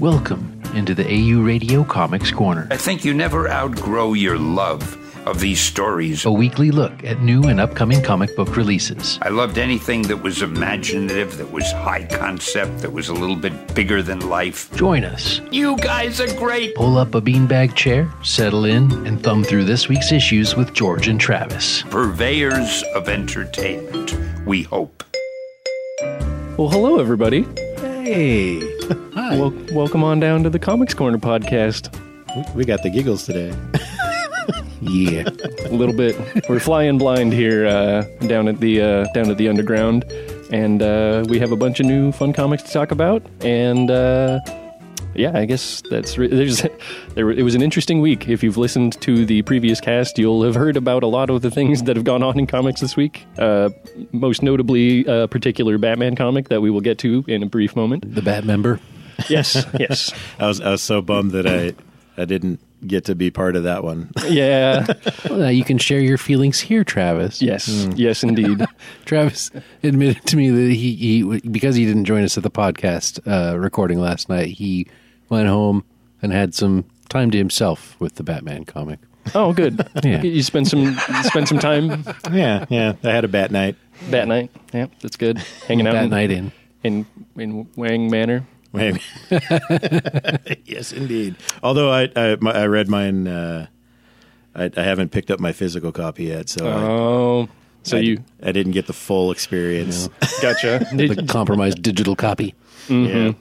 Welcome into the AU Radio Comics Corner, I think you never outgrow your love of these stories. a weekly look at new and upcoming comic book releases. I loved anything that was imaginative, that was high concept, that was a little bit bigger than life. Join us. You guys are great. Pull up a beanbag chair, settle in, and thumb through this week's issues with George and Travis. Purveyors of entertainment, we hope. Well, hello, everybody. Hey, hi. Wel- welcome on down to the Comics Corner podcast. we got the giggles today. Yeah. A little bit. We're flying blind here uh, down at the uh, down at the underground, and uh, we have a bunch of new fun comics to talk about. And uh, yeah, I guess that's re- there's there. It was an interesting week. If you've listened to the previous cast, you'll have heard about a lot of the things that have gone on in comics this week. Uh, most notably, a particular Batman comic that we will get to in a brief moment. The Bat member. Yes, yes, I was I was so bummed that I I didn't get to be part of that one. yeah. Well, you can share your feelings here, Travis. Yes, yes, indeed. Travis admitted to me that he, he because he didn't join us at the podcast uh, recording last night, he went home and had some time to himself with the Batman comic. Oh, good. Yeah. You spend some you spend some time Yeah, yeah. I had a bat night. bat night. Yeah, that's good. Hanging out That in, night in. in in Wang Manor. Maybe. yes, indeed. Although I I, my, I read mine. Uh, I, I haven't picked up my physical copy yet, so I- Oh, so I, you I didn't get the full experience. gotcha. The compromised digital copy. Yeah.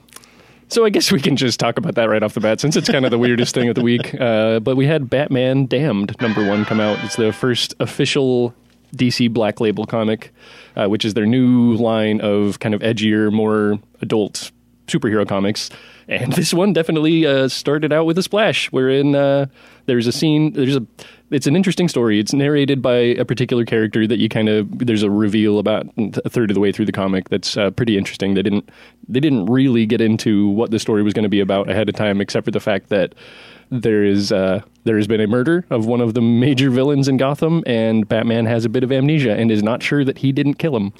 So I guess we can just talk about that right off the bat, since it's kind of the weirdest thing of the week. Uh, but we had Batman Damned number one come out. It's the first official DC Black Label comic, uh, which is their new line of kind of edgier, more adult superhero comics. And this one definitely uh, started out with a splash, wherein uh, there's a scene. There's a. It's an interesting story. It's narrated by a particular character that you kind of. There's a reveal about a third of the way through the comic that's uh, pretty interesting. They didn't. They didn't really get into what the story was going to be about ahead of time, except for the fact that there is uh, there has been a murder of one of the major villains in Gotham, and Batman has a bit of amnesia and is not sure that he didn't kill him.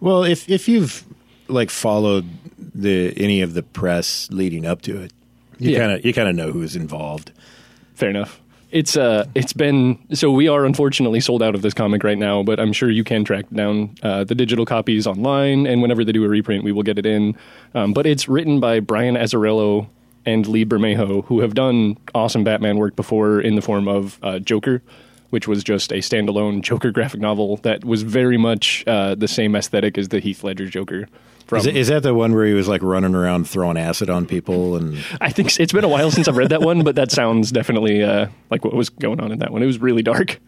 Well, if if you've like followed the any of the press leading up to it, you Yeah. kind of you kind of know who's involved. Fair enough. It's uh, it's been so we are unfortunately sold out of this comic right now, but I'm sure you can track down uh, the digital copies online, and whenever they do a reprint, we will get it in. Um, but it's written by Brian Azzarello and Lee Bermejo, who have done awesome Batman work before in the form of uh, Joker, which was just a standalone Joker graphic novel that was very much uh, the same aesthetic as the Heath Ledger Joker. From, Is, it, is that the one where he was like running around throwing acid on people and I think it's been a while since I've read that one, but that sounds definitely uh, like what was going on in that one. It was really dark.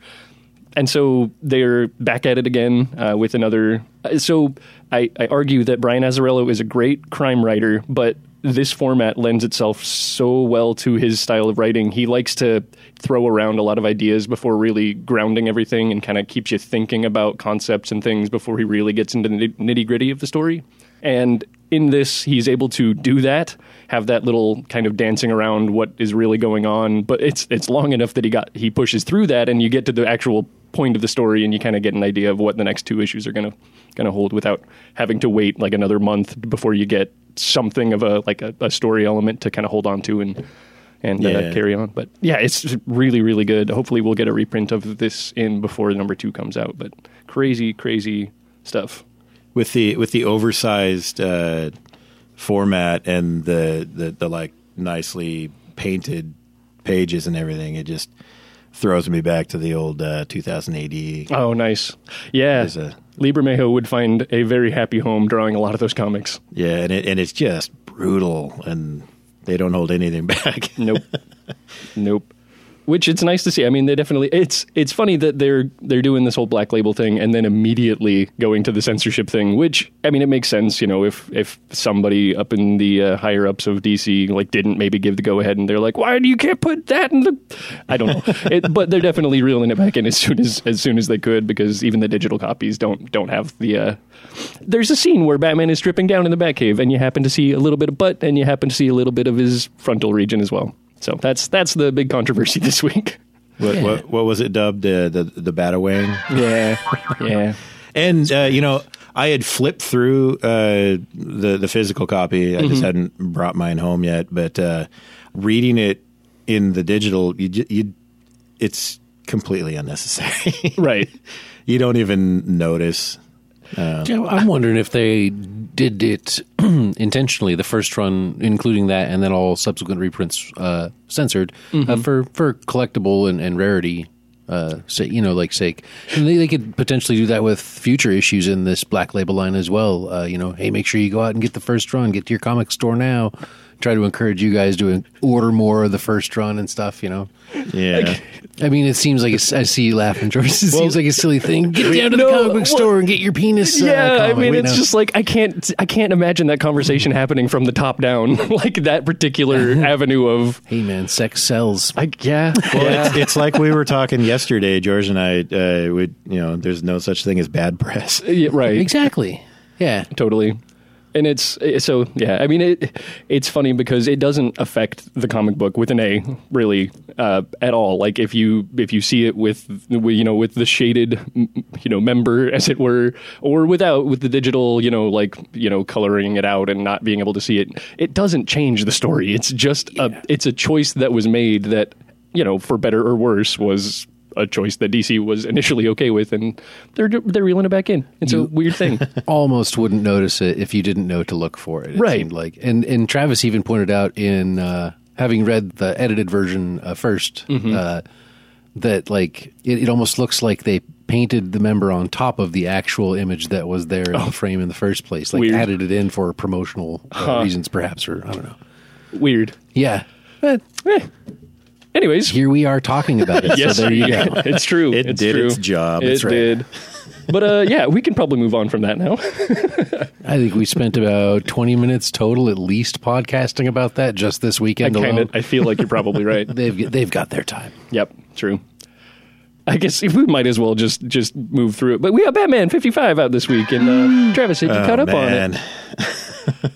And so they're back at it again uh, with another. uh, So I, I argue that Brian Azzarello is a great crime writer, but this format lends itself so well to his style of writing. He likes to throw around a lot of ideas before really grounding everything and kind of keeps you thinking about concepts and things before he really gets into the nitty gritty of the story. And in this, he's able to do that, have that little kind of dancing around what is really going on. But it's it's long enough that he got he pushes through that, and you get to the actual point of the story, and you kind of get an idea of what the next two issues are gonna gonna hold without having to wait like another month before you get something of a like a, a story element to kind of hold on to and and uh, carry on. But yeah, it's really really good. Hopefully, we'll get a reprint of this in before number two comes out. But crazy crazy stuff. With the with the oversized uh, format and the, the the like nicely painted pages and everything, it just throws me back to the old uh, 2000 AD. Oh, nice. Yeah. A- Lee Bermejo would find a very happy home drawing a lot of those comics. Yeah, and it, and it's just brutal, and they don't hold anything back. Nope. nope. Which it's nice to see. I mean, they definitely. It's it's funny that they're they're doing this whole black label thing and then immediately going to the censorship thing. Which I mean, it makes sense. You know, if if somebody up in the uh, higher ups of DC like didn't maybe give the go ahead and they're like, why do you can't put that in the? I don't know. it, but they're definitely reeling it back in as soon as as soon as they could because even the digital copies don't don't have the. Uh, there's a scene where Batman is stripping down in the Batcave, and you happen to see a little bit of butt, and you happen to see a little bit of his frontal region as well. So that's that's the big controversy this week. What, what, what was it dubbed? Uh, the the Batawang. Yeah, yeah. And uh, you know, I I had flipped through uh, the the physical copy. I just hadn't brought mine home yet. But uh, reading it in the digital, you you it's completely unnecessary. Right. you don't even notice. Yeah, I'm wondering if they did it intentionally, the first run, including that, and then all subsequent reprints uh, censored uh, for for collectible and, and rarity. Uh, say, you know, like sake, and they, they could potentially do that with future issues in this black label line as well. Uh, you know, hey, make sure you go out and get the first run, get to your comic store now. Try to encourage you guys to order more of the first run and stuff. You know, Yeah, I mean, it seems like a, I see you laughing, George. It seems like a silly thing. Get down to No, the comic book well, store and get your penis. uh, yeah, I mean, you it's know? just like I can't, I can't imagine that conversation happening from the top down, like that particular avenue of. hey man, sex sells. I yeah, Well, yeah. it's, it's like we were talking yesterday, George and I. Uh, would you know? There's no such thing as bad press. Yeah, right. Exactly. Yeah. totally and it's so yeah i mean it it's funny because it doesn't affect the comic book with an a really uh, at all. Like if you if you see it with you know with the shaded you know member as it were or without with the digital you know like you know coloring it out and not being able to see it it doesn't change the story. It's just a it's a choice that was made that you know for better or worse was a choice that DC was initially okay with, and they're they're reeling it back in. It's a weird thing. Almost wouldn't notice it if you didn't know to look for it. it Right. seemed like, and and Travis even pointed out in uh, having read the edited version uh, 1st Mm-hmm. uh, that like it, it almost looks like they painted the member on top of the actual image that was there in the frame in the first place, like Oh. Weird. added it in for promotional uh, reasons, perhaps, or I don't know. Weird. Yeah. But Eh. Anyways, here we are talking about it. yes, so there you go. it's true. It it's did true. its job. It right. did. But uh, yeah, we can probably move on from that now. I think we spent about 20 minutes total at least podcasting about that just this I weekend kind alone. of, I feel like you're probably right. They've they've got their time. Yep, true. I guess we might as well just just move through it. But we have Batman 55 out this week, and uh, Travis, had you caught up on Oh, it?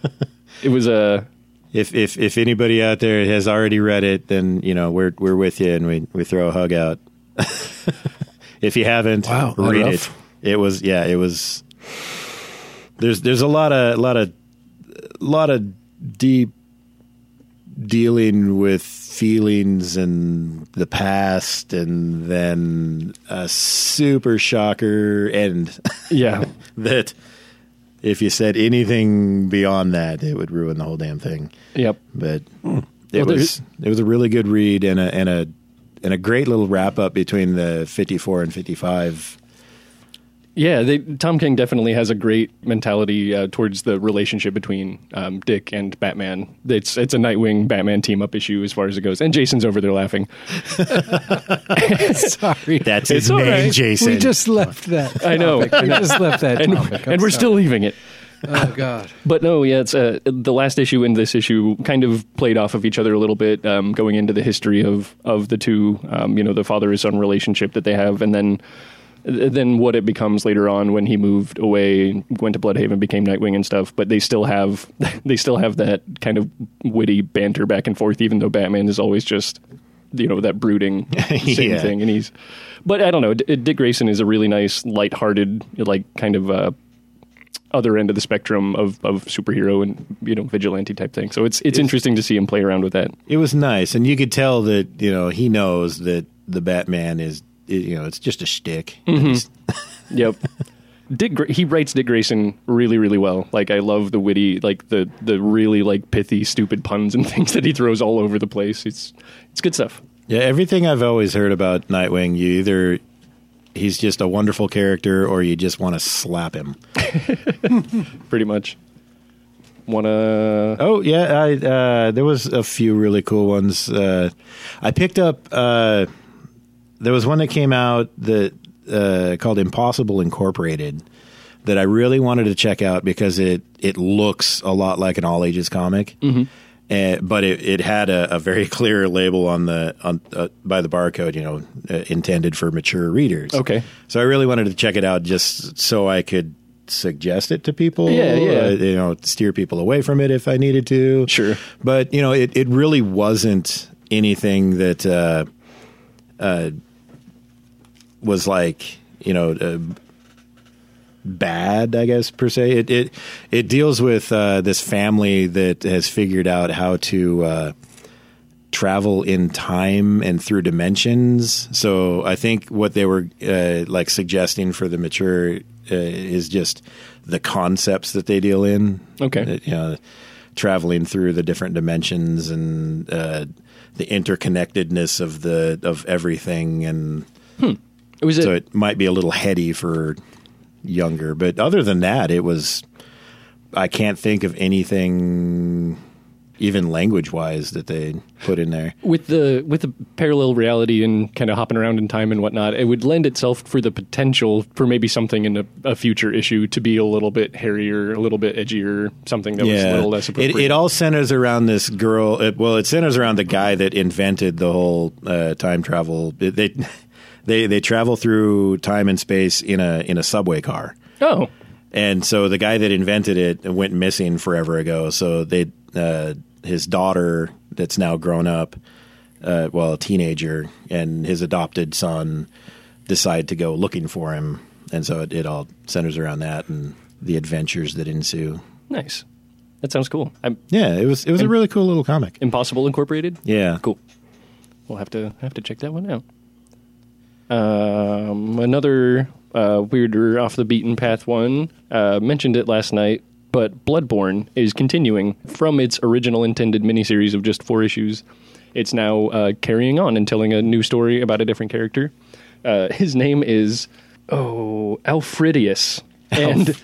It was uh, If if if anybody out there has already read it, then you know we're we're with you, and we we throw a hug out. if you haven't, Wow, read it. It was yeah, it was. There's there's a lot of lot of lot of deep dealing with feelings and the past, and then a super shocker end yeah, that if you said anything beyond that, it would ruin the whole damn thing yep. but hmm. it Well, was it was a really good read and a and a and a great little wrap up between the 54 and 55 Yeah, they, Tom King definitely has a great mentality uh, towards the relationship between um, Dick and Batman. It's it's a Nightwing Batman team up issue as far as it goes, and Jason's over there laughing. Sorry. that's It's his all name right. jason we just left that. I know. We just left that and, topic. I'm and we're sorry. still leaving it. Oh God. But no, yeah, it's uh, the last issue and this issue kind of played off of each other a little bit, um, going into the history of of the two, um, you know, the father son relationship that they have, and then then what it becomes later on when he moved away, went to Blüdhaven, became Nightwing and stuff. But they still have they still have that kind of witty banter back and forth, even though Batman is always just you know that brooding same Yeah. thing, and he's. But I don't know. D- Dick Grayson is a really nice, lighthearted, like kind of. Uh, other end of the spectrum of, of superhero and you know vigilante type thing. So it's it's interesting to see him play around with that. it was nice and you could tell that you know he knows that the batman is you know it's just a shtick Mm-hmm. Yep. Dick Gra- he writes Dick Grayson really really well. Like I love the witty like the the really like pithy stupid puns and things that he throws all over the place. It's it's good stuff. yeah everything i've always heard about nightwing you either he's just a wonderful character or you just want to slap him Pretty much. Wanna Oh yeah, I uh, there was a few really cool ones. Uh, I picked up. Uh, there was one that came out that uh, called Impossible Incorporated that I really wanted to check out because it it looks a lot like an all ages comic. Mm-hmm. but it, it had a, a very clear label on the on uh, by the barcode, you know, uh, intended for mature readers. Okay. so I really wanted to check it out just so I could suggest it to people. Yeah, yeah. uh, you know, steer people away from it if I needed to. Sure. But, you know, it, it really wasn't anything that uh, uh, was like, you know, uh, bad, I guess per se. It it it deals with uh, this family that has figured out how to uh, travel in time and through dimensions. So I think what they were uh, like suggesting for the mature uh, is just the concepts that they deal in. Okay. Uh, you know, traveling through the different dimensions and uh, the interconnectedness of the of everything and It was a, so it might be a little heady for younger but other than that it was i can't think of anything even language wise that they put in there. With the with the parallel reality and kind of hopping around in time and whatnot, it would lend itself for the potential for maybe something in a, a future issue to be a little bit hairier, a little bit edgier, something that was a little less it, it all centers around this girl it, well it centers around the guy that invented the whole uh, time travel. It- they they they travel through time and space in a in a subway car oh, And so the guy that invented it went missing forever ago. So they, uh, his daughter, that's now grown up, uh, well, a teenager, and his adopted son decide to go looking for him. And so it, it all centers around that and the adventures that ensue. nice. That sounds cool. I'm Yeah, it was it was a really cool little comic. Impossible Incorporated. Yeah, Cool. We'll have to have to check that one out. Um, another uh, weirder off the beaten path one uh, mentioned it last night, but Bloodborne is continuing from its original intended miniseries of just four issues. It's now uh, carrying on and telling a new story about a different character. Uh, his name is oh Alfredius, and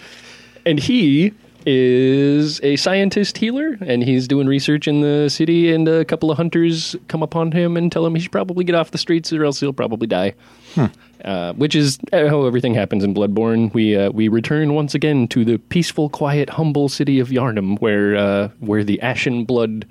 and he is a scientist healer, and he's doing research in the city. And a couple of hunters come upon him and tell him he should probably get off the streets, or else he'll probably die. Uh, which is how everything happens in Bloodborne. We uh, we return once again to the peaceful, quiet, humble city of Yharnam, where uh, where the Ashen Blood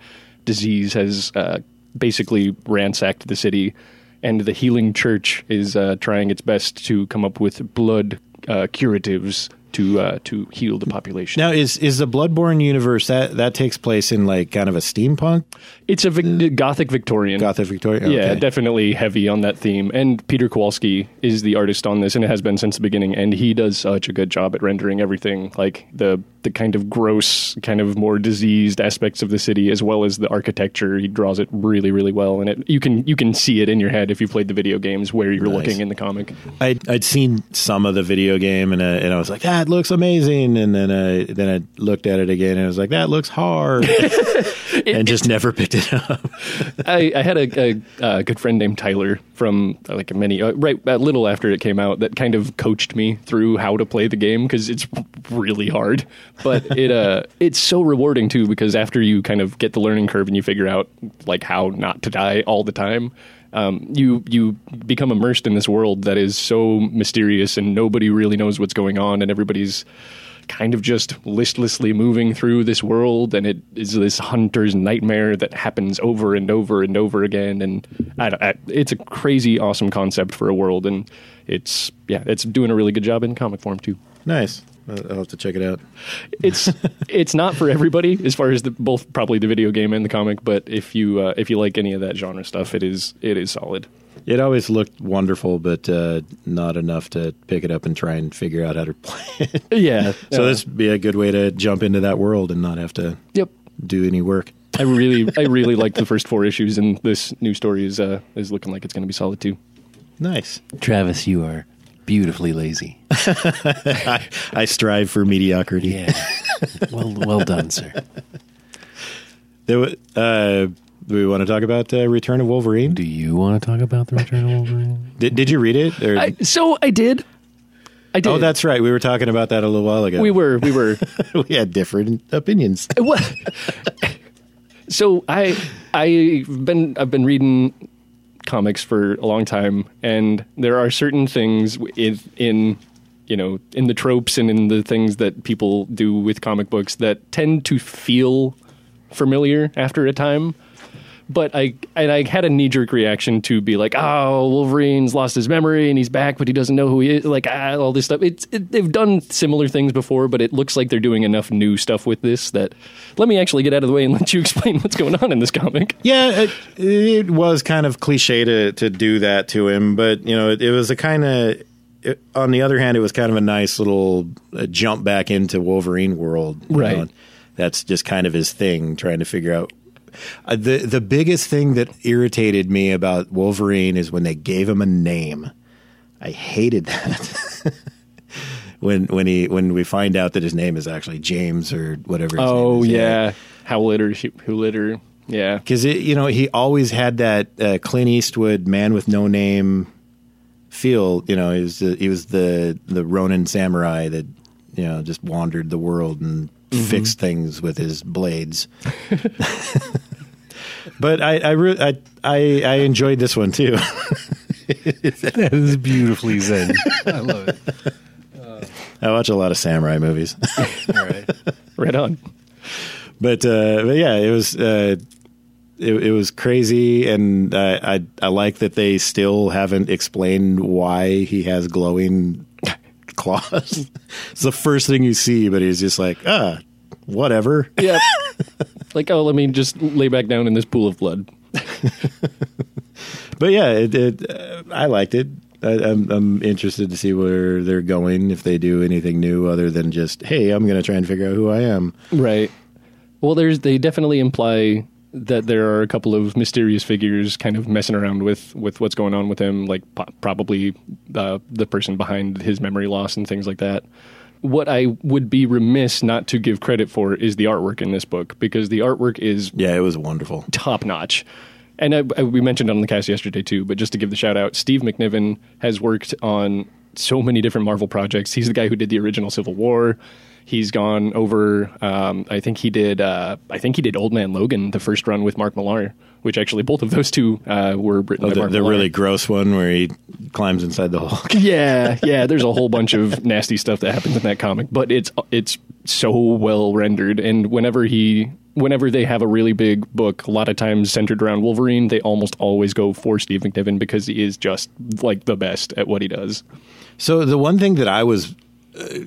disease has uh, basically ransacked the city, and the Healing Church is uh, trying its best to come up with blood uh, curatives to uh, to heal the population. Now is is the Bloodborne universe that that takes place in like kind of a steampunk it's a Vic- Gothic Victorian. Gothic Victoria? Yeah, definitely heavy on that theme. And Peter Kowalski is the artist on this, and it has been since the beginning. And he does such a good job at rendering everything, like the the kind of gross, kind of more diseased aspects of the city, as well as the architecture. He draws it really, really well, and it you can you can see it in your head if you've played the video games where you're Nice. looking in the comic. I'd, I'd seen some of the video game and, uh, and I was like, that looks amazing. And then I, then I looked at it again and I was like, that looks hard. and just never picked it up. I, I had a, a, a good friend named Tyler from uh, like many uh, right a little after it came out that kind of coached me through how to play the game because it's really hard, but it uh it's so rewarding too because after you kind of get the learning curve and you figure out like how not to die all the time. Um, you you become immersed in this world that is so mysterious and nobody really knows what's going on and everybody's kind of just listlessly moving through this world, and it is this hunter's nightmare that happens over and over and over again. And I, I, it's a crazy, awesome concept for a world, and it's yeah, it's doing a really good job in comic form too. nice. I'll I'll have to check it out. It's it's not for everybody as far as the, both probably the video game and the comic, but if you uh, if you like any of that genre stuff, it is it is solid. It always looked wonderful, but uh, not enough to pick it up and try and figure out how to play it. Yeah. So this would be a good way to jump into that world and not have to yep. do any work. I really I really like the first four issues, and this new story is uh, is looking like it's going to be solid too. Nice. Travis, you are beautifully lazy. I, I strive for mediocrity. Yeah. well, well done, sir. There wa- uh, do we want to talk about uh, Return of Wolverine? Do you want to talk about the Return of Wolverine? Did, did you read it? Or, I, so I did. I did. oh, that's right. We were talking about that a little while ago. we were we were we had different opinions. What? so I I've been I've been reading comics for a long time, and there are certain things in, in you know in the tropes and in the things that people do with comic books that tend to feel familiar after a time. But I and I had a knee jerk reaction to be like, oh, Wolverine's lost his memory and he's back, but he doesn't know who he is. Like ah, all this stuff. It's it, they've done similar things before, but it looks like they're doing enough new stuff with this that let me actually get out of the way and let you explain what's going on in this comic. Yeah, it, it was kind of cliche to, to do that to him, but you know, it, it was a kind of on the other hand, it was kind of a nice little uh, jump back into Wolverine world. Right. know. That's just kind of his thing, trying to figure out. Uh, the the biggest thing that irritated me about Wolverine is when they gave him a name. I hated that. when when he when we find out that his name is actually James or whatever. Oh is. yeah, Howlett or Hewlett or yeah. because you know he always had that uh, Clint Eastwood man with no name feel. You know, he was the, he was the the Ronin samurai that you know just wandered the world and fixed things with his blades. but I I, re- I I I enjoyed this one too. That is beautifully said. I love it. I watch a lot of samurai movies. All right. Right on. but uh, but yeah, it was uh, it, it was crazy, and I, I I like that they still haven't explained why he has glowing claws. it's the first thing you see, but he's just like ah, whatever. Yeah. like, oh, let me just lay back down in this pool of blood. But yeah, it, it uh, I liked it. I, I'm I'm interested to see where they're going if they do anything new other than just hey, I'm going to try and figure out who I am. Right. Well, there's they definitely imply that there are a couple of mysterious figures kind of messing around with with what's going on with him, like po- probably uh, the person behind his memory loss and things like that. What I would be remiss not to give credit for is the artwork in this book because the artwork is Yeah, it was wonderful. top notch. And I, I, we mentioned it on the cast yesterday too, but just to give the shout out, Steve McNiven has worked on so many different Marvel projects. He's the guy who did the original Civil War. He's gone over. Um, I think he did. Uh, I think he did Old Man Logan, the first run with Mark Millar, which actually both of those two uh, were written Oh, by the, the really gross one where he climbs inside the Hulk. Yeah, yeah. There's a whole bunch of nasty stuff that happens in that comic, but it's it's so well rendered. And whenever he, whenever they have a really big book, a lot of times centered around Wolverine, they almost always go for Steve McNiven because he is just like the best at what he does. So the one thing that I was uh,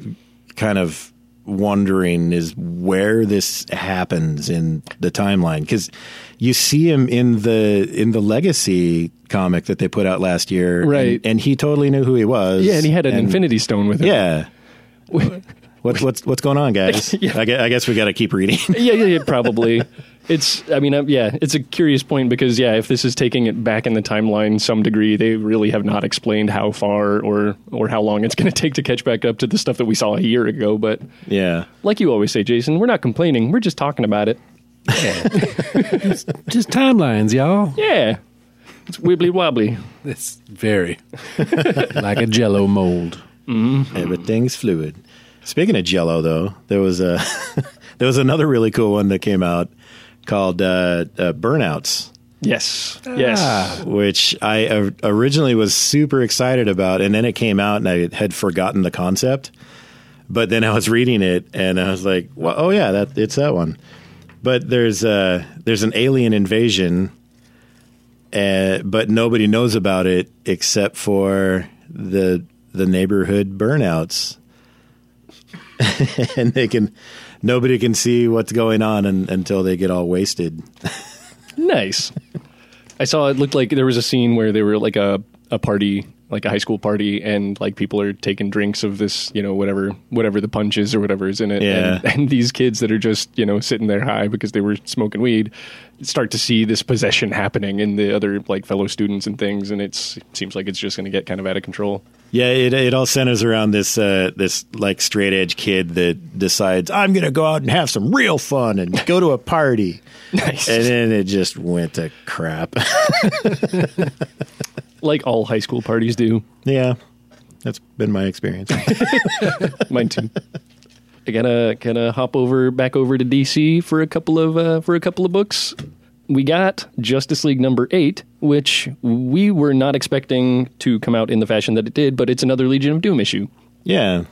kind of wondering is where this happens in the timeline because you see him in the in the legacy comic that they put out last year Right. and, and he totally knew who he was Yeah, and he had an and- Infinity Stone with him. yeah what, what's what's going on guys Yeah. I, guess, I guess we got to keep reading yeah, yeah, yeah, probably. It's, I mean, uh, yeah, it's a curious point because, yeah, if this is taking it back in the timeline some degree, they really have not explained how far or or how long it's going to take to catch back up to the stuff that we saw a year ago. But yeah like you always say, Jason, we're not complaining. We're just talking about it. Just timelines, y'all. Yeah, it's wibbly wobbly. It's very like a jello mold. Everything's fluid. Speaking of Jello, though, there was a there was another really cool one that came out called uh, uh, Burnouts, Yes, yes. which I uh, originally was super excited about, and then it came out, and I had forgotten the concept. But then I was reading it, and I was like, well, "Oh yeah, that it's that one." But there's uh, there's an alien invasion, uh, but nobody knows about it except for the the neighborhood burnouts, and they can nobody can see what's going on un until they get all wasted. Nice. I saw it looked like there was a scene where they were like a a party, like a high school party, and like people are taking drinks of this, you know, whatever whatever the punch is or whatever is in it. Yeah. And, and these kids that are just, you know, sitting there high because they were smoking weed start to see this possession happening in the other like fellow students and things and it's it seems like it's just gonna get kind of out of control. Yeah, it it all centers around this uh, this like straight edge kid that decides I'm going to go out and have some real fun and go to a party, Nice. and then it just went to crap. like all high school parties do. yeah, that's been my experience. Mine too. I gotta gotta hop over back over to DC for a couple of uh, for a couple of books. We got Justice League number eight, which we were not expecting to come out in the fashion that it did, but it's another Legion of Doom issue. yeah,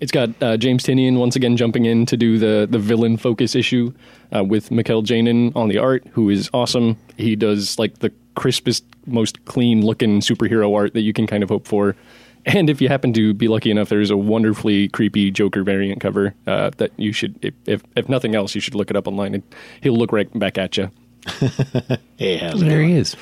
It's got uh, James Tynion once again jumping in to do the the villain focus issue uh, with Mikel Janín on the art, who is awesome. He does like the crispest, most clean looking superhero art that you can kind of hope for. And if you happen to be lucky enough, there's a wonderfully creepy Joker variant cover uh, that you should, if, if if nothing else, you should look it up online. And he'll look right back at you. hey, how's it There going? he is.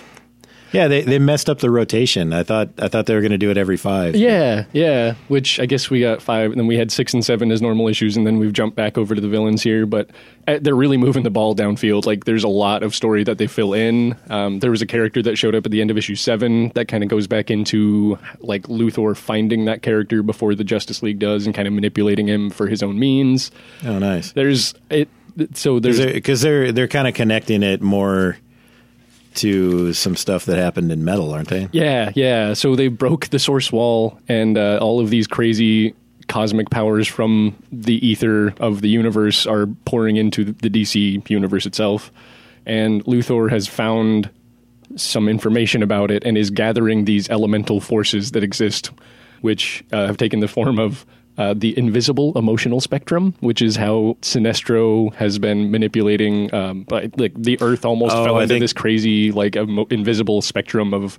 Yeah, they, they messed up the rotation. I thought I thought they were going to do it every five. Yeah, yeah. Which I guess we got five, and then we had six and seven as normal issues, and then we've jumped back over to the villains here. But uh, they're really moving the ball downfield. Like there's a lot of story that they fill in. Um, there was a character that showed up at the end of issue seven that kind of goes back into like Luthor finding that character before the Justice League does, and kind of manipulating him for his own means. Oh, nice. There's it. So there's Because they're they're kind of connecting it more to some stuff that happened in metal, aren't they? Yeah, yeah. So they broke the source wall, and uh, all of these crazy cosmic powers from the ether of the universe are pouring into the DC universe itself. And Luthor has found some information about it and is gathering these elemental forces that exist, which uh, have taken the form of uh, the invisible emotional spectrum, which is how Sinestro has been manipulating. Um, like the Earth almost Oh, fell I into think- this crazy, like emo- invisible spectrum of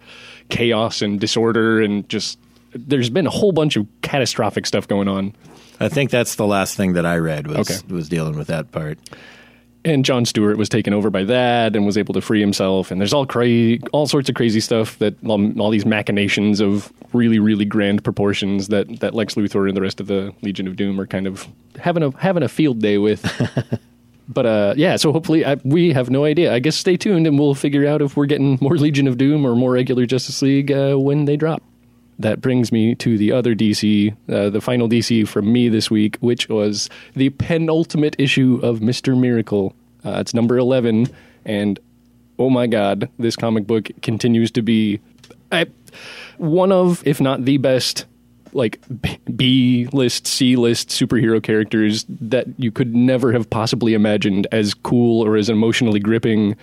chaos and disorder, and just there's been a whole bunch of catastrophic stuff going on. I think that's the last thing that I read was Okay. was dealing with that part. And John Stewart was taken over by that and was able to free himself. And there's all cra- all sorts of crazy stuff that um, all these machinations of really really grand proportions that that Lex Luthor and the rest of the Legion of Doom are kind of having a having a field day with. but uh, yeah, so hopefully I, we have no idea. I guess stay tuned and we'll figure out if we're getting more Legion of Doom or more regular Justice League uh, when they drop. That brings me to the other DC, uh, the final DC from me this week, which was the penultimate issue of Mr. Miracle. Uh, it's number 11, and oh my god, this comic book continues to be I, one of, if not the best, like B list, C list superhero characters that you could never have possibly imagined as cool or as emotionally gripping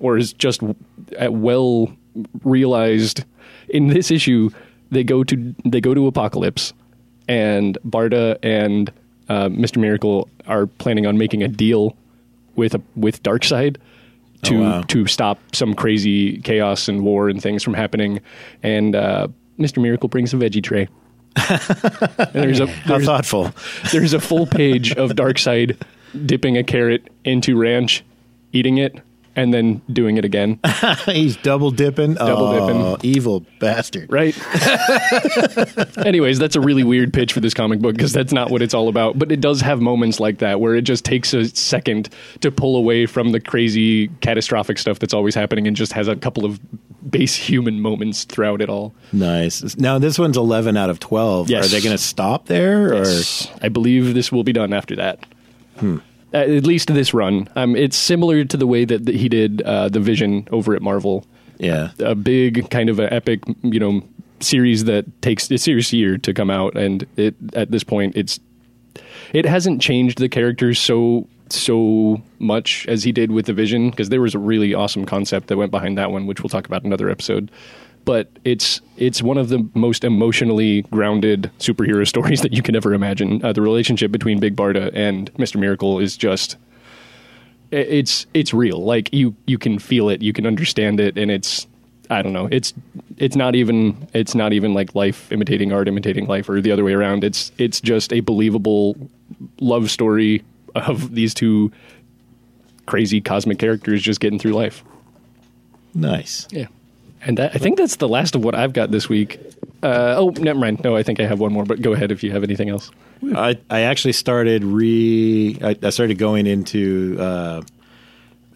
or as just well realized. In this issue, they go to they go to Apokolips, and Barda and uh, Mister Miracle are planning on making a deal with a, with Darkseid to Oh, wow. to stop some crazy chaos and war and things from happening. And uh, Mister Miracle brings a veggie tray. and there's a How thoughtful. there's a full page of Darkseid dipping a carrot into ranch, eating it, and then doing it again. He's double dipping. Double Oh, dipping. Evil bastard. right? Anyways, that's a really weird pitch for this comic book because that's not what it's all about. But it does have moments like that where it just takes a second to pull away from the crazy, catastrophic stuff that's always happening and just has a couple of base human moments throughout it all. Nice. Now this one's eleven out of twelve. Yes. Are they going to stop there, or I believe this will be done after that. Uh, at least this run. Um, it's similar to the way that, that he did uh, the Vision over at Marvel. yeah? a big kind of an epic, you know, series that takes a serious year to come out, and it at this point it's it hasn't changed the characters so so much as he did with the Vision because there was a really awesome concept that went behind that one, which we'll talk about in another episode. But it's it's one of the most emotionally grounded superhero stories that you can ever imagine. Uh, the relationship between Big Barda and Mister Miracle is just it's it's real. Like you you can feel it, you can understand it, and it's I don't know. It's it's not even it's not even like life imitating art, imitating life, or the other way around. It's it's just a believable love story of these two crazy cosmic characters just getting through life. Nice. Yeah. And that, I think that's the last of what I've got this week. Uh, oh, never mind. No, I think I have one more, but go ahead if you have anything else. I I actually started re. I, I started going into uh,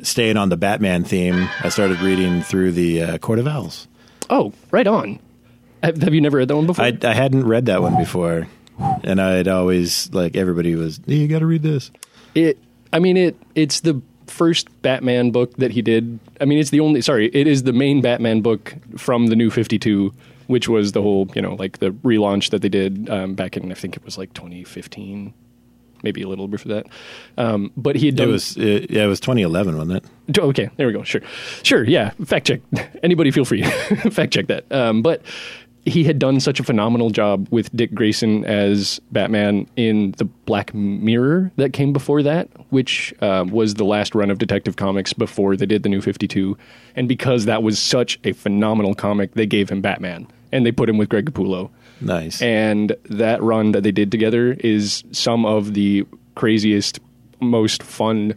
staying on the Batman theme. I started reading through the uh, Court of Owls. Oh, right on. Have, have you never read that one before? I I hadn't read that one before, and I'd always like everybody was. "Hey, you got to read this. It. I mean, it. It's the first Batman book that he did. I mean, it's the only. Sorry, it is the main Batman book from the New Fifty Two, which was the whole, you know, like the relaunch that they did um, back in. I think it was like 2015, maybe a little before that. Um, but he had done. It was it, yeah, it was 2011, wasn't it? Okay, there we go. Sure, sure. Yeah, fact check. Anybody, feel free fact check that. Um, but he had done such a phenomenal job with Dick Grayson as Batman in the Black Mirror that came before that, which uh, was the last run of Detective Comics before they did the New Fifty Two. And because that was such a phenomenal comic, they gave him Batman and they put him with Greg Capullo Nice. and that run that they did together is some of the craziest, most fun,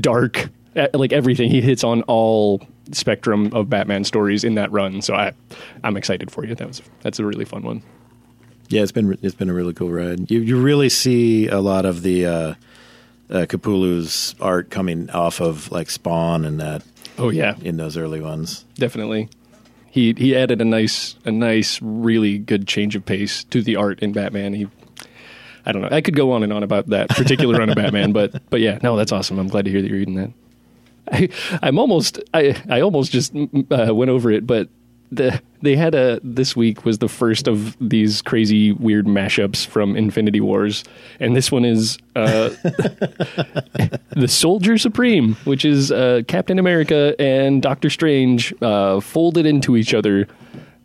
dark Uh, like everything, he hits on all spectrum of Batman stories in that run. So I, I'm excited for you. That was that's a really fun one. Yeah, it's been it's been a really cool ride. You you really see a lot of the uh, uh, Capullo's art coming off of like Spawn and that Oh yeah, in those early ones. definitely. He he added a nice a nice really good change of pace to the art in Batman. He I don't know. I could go on and on about that particular run of Batman, but but yeah, no, that's awesome. I'm glad to hear that you're reading that. I, I'm almost I I almost just uh, went over it, but the they had a this week was the first of these crazy weird mashups from Infinity Wars, and this one is uh, the Soldier Supreme, which is uh, Captain America and Doctor Strange uh, folded into each other.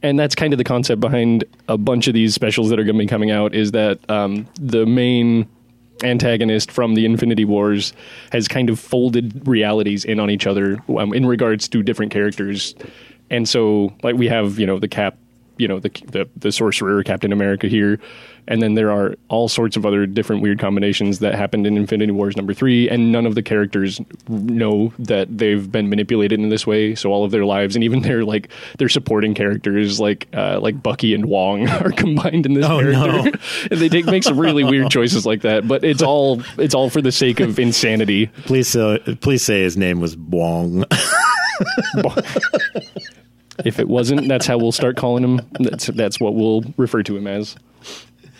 And that's kind of the concept behind a bunch of these specials that are going to be coming out. Is that um, the main antagonist from the Infinity Wars has kind of folded realities in on each other um, in regards to different characters, and so like we have you know the Cap, you know the the, the Sorcerer Captain America here, and then there are all sorts of other different weird combinations that happened in Infinity Wars number three, and none of the characters know that they've been manipulated in this way. So all of their lives, and even their like their supporting characters, like uh, like Bucky and Wong, are combined in this Oh, character, no. and they take make some really weird choices like that. But it's all it's all for the sake of insanity. Please uh, please say his name was Wong. If it wasn't, that's how we'll start calling him. That's that's what we'll refer to him as.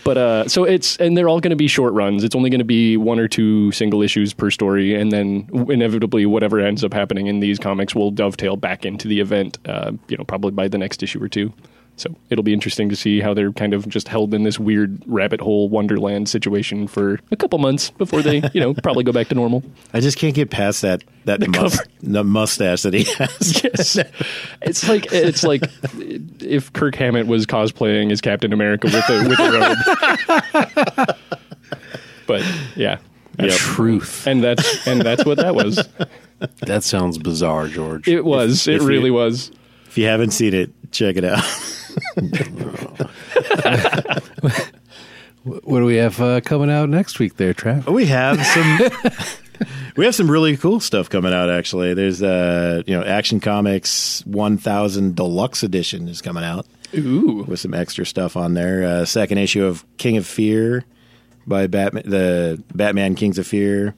But uh, so it's and they're all going to be short runs. It's only going to be one or two single issues per story, and then inevitably, whatever ends up happening in these comics will dovetail back into the event. Uh, you know, probably by the next issue or two. So it'll be interesting to see how they're kind of just held in this weird rabbit hole wonderland situation for a couple months before they, you know, probably go back to normal. I just can't get past that that The mus- cover. the mustache that he has. yes. It's like it's like if Kirk Hammett was cosplaying as Captain America with a with a robe. but yeah. Yep. Truth. And that's and that's what that was. That sounds bizarre, George. It was. If- it if you- really was. If you haven't seen it, check it out. What do we have uh, coming out next week there, Trav? We have some. we have some really cool stuff coming out. Actually, there's uh, you know, Action Comics 1000 Deluxe Edition is coming out Ooh. with some extra stuff on there. Uh, second issue of King of Fear by Batman, the Batman Kings of Fear.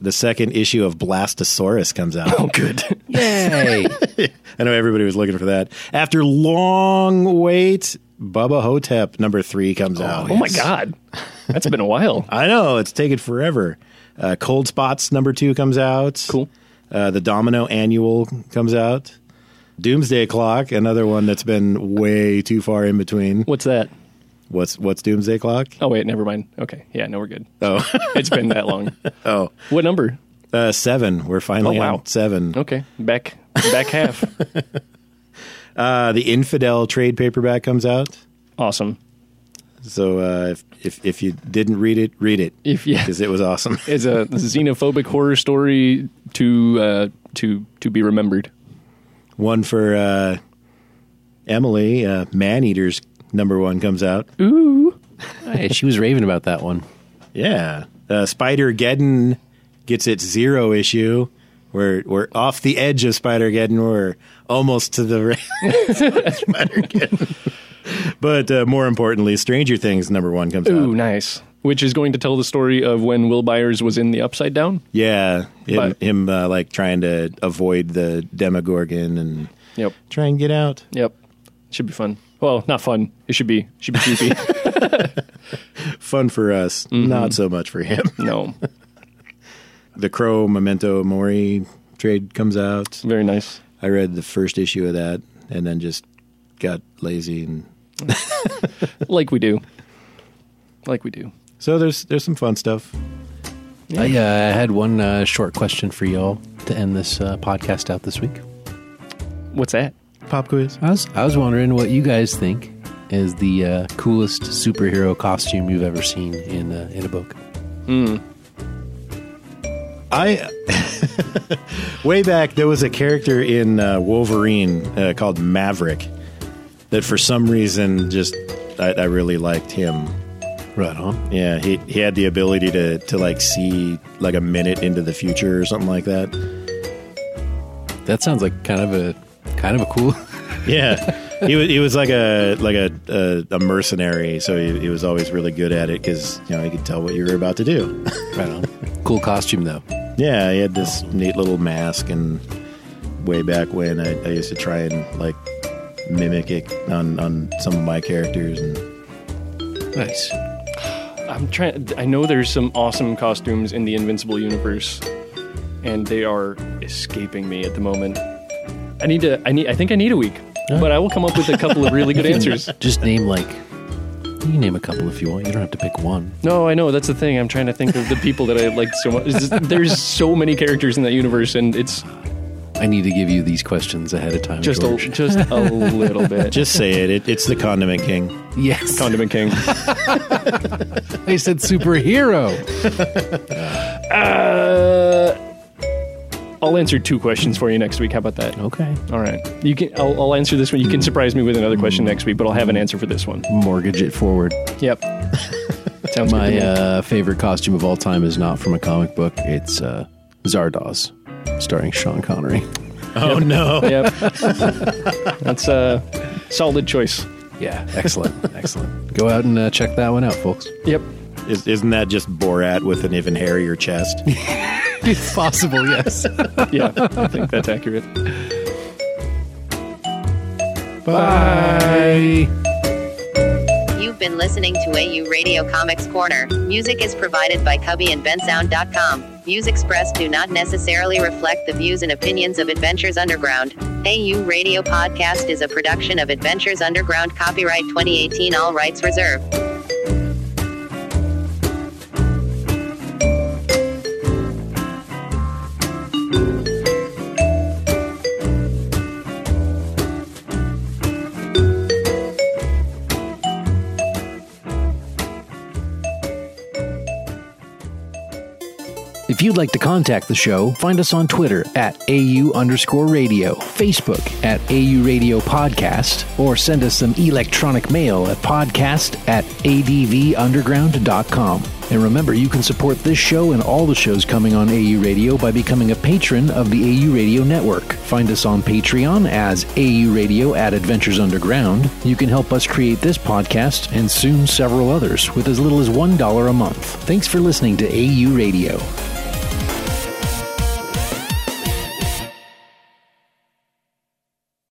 The second issue of Blastosaurus comes out. Oh good. Yay! I know everybody was looking for that. After long wait, Bubba Ho-Tep number three comes out. Oh my god. That's been a while. I know it's taken forever. Uh, Cold Spots number two comes out. Cool. Uh, the Domino Annual comes out. Doomsday Clock, another one that's been way too far in between. What's that? What's what's Doomsday Clock? Oh wait, never mind. Okay. Yeah, no, we're good. Oh, It's been that long. oh, What number? uh, seven. We're finally Oh, wow. seven. Okay. Back back half. Uh, the Infidel trade paperback comes out. Awesome. So uh, if, if if you didn't read it, read it If yeah. because it was awesome. It's a xenophobic horror story to uh, to to be remembered. One for uh, Emily, uh, Man Eaters number one comes out. Ooh. Hey, she was raving about that one. Yeah. Uh, Spider Geddon gets its zero issue. We're we're off the edge of Spider Geddon. We're almost to the Spider Geddon. But uh, more importantly, Stranger Things number one comes Ooh, out. Ooh, nice. Which is going to tell the story of when Will Byers was in the Upside Down. Yeah, him, But- him uh, like trying to avoid the Demogorgon and Yep. try and get out. Yep. Should be fun. Well, not fun. It should be. Should be creepy. Fun for us, not so much for him. no. the Crow Memento Mori trade comes out. Very nice. I read the first issue of that and then just got lazy and Like we do. Like we do. so there's there's some fun stuff. Yeah. I uh, had one uh, short question for y'all to end this uh, podcast out this week. What's that? Pop quiz. I was I was wondering what you guys think is the uh, coolest superhero costume you've ever seen in uh, in a book. I way back there was a character in uh, Wolverine uh, called Maverick that for some reason just I, I really liked him. Right on. Yeah, he he had the ability to to like see like a minute into the future or something like that. That sounds like kind of a kind of a cool. Yeah, he was he was like a like a a, a mercenary, so he, he was always really good at it because you know he could tell what you were about to do. right on. Cool costume though. yeah, he had this neat little mask, and way back when I, I used to try and like mimic it on on some of my characters, and Nice. I'm trying. I know there's some awesome costumes in the Invincible universe, and they are escaping me at the moment. I need to. I need. I think I need a week, but I will come up with a couple of really good answers. Just name like you can name a couple if you want. You don't have to pick one. No, I know that's the thing. I'm trying to think of the people that I like so much. It's just- there's so many characters in that universe, and it's I need to give you these questions ahead of time. just a George. just a little bit. just say it, it it's the Condiment King. yes. Condiment King. I said superhero. Uh, I'll answer two questions for you next week. How about that? Okay. All right. You can. I'll, I'll answer this one. You can surprise me with another question next week, but I'll have an answer for this one. Mortgage it forward. Yep. Sounds My good. to me. uh, favorite costume of all time is not from a comic book. It's uh, Zardoz, starring Sean Connery. Oh no! Yep. That's a solid choice. Yeah, excellent, excellent. Go out and uh, check that one out, folks. Yep. Is, isn't that just Borat with an even hairier chest? It's possible, yes. Yeah. I think that's accurate. Bye. You've been listening to AU Radio Comics Corner. Music is provided by Kubbi and BenSound.com. Views expressed do not necessarily reflect the views and opinions of Adventures Underground. AU Radio Podcast is a production of Adventures Underground, copyright 2018, all rights reserved. You'd like to contact the show, find us on Twitter at AU underscore radio, Facebook at AU Radio Podcast, or send us some electronic mail at podcast at advunderground.com. And remember, you can support this show and all the shows coming on AU Radio by becoming a patron of the AU Radio Network. Find us on Patreon as AU Radio at Adventures Underground. You can help us create this podcast and soon several others with as little as $1 a month. Thanks for listening to AU Radio.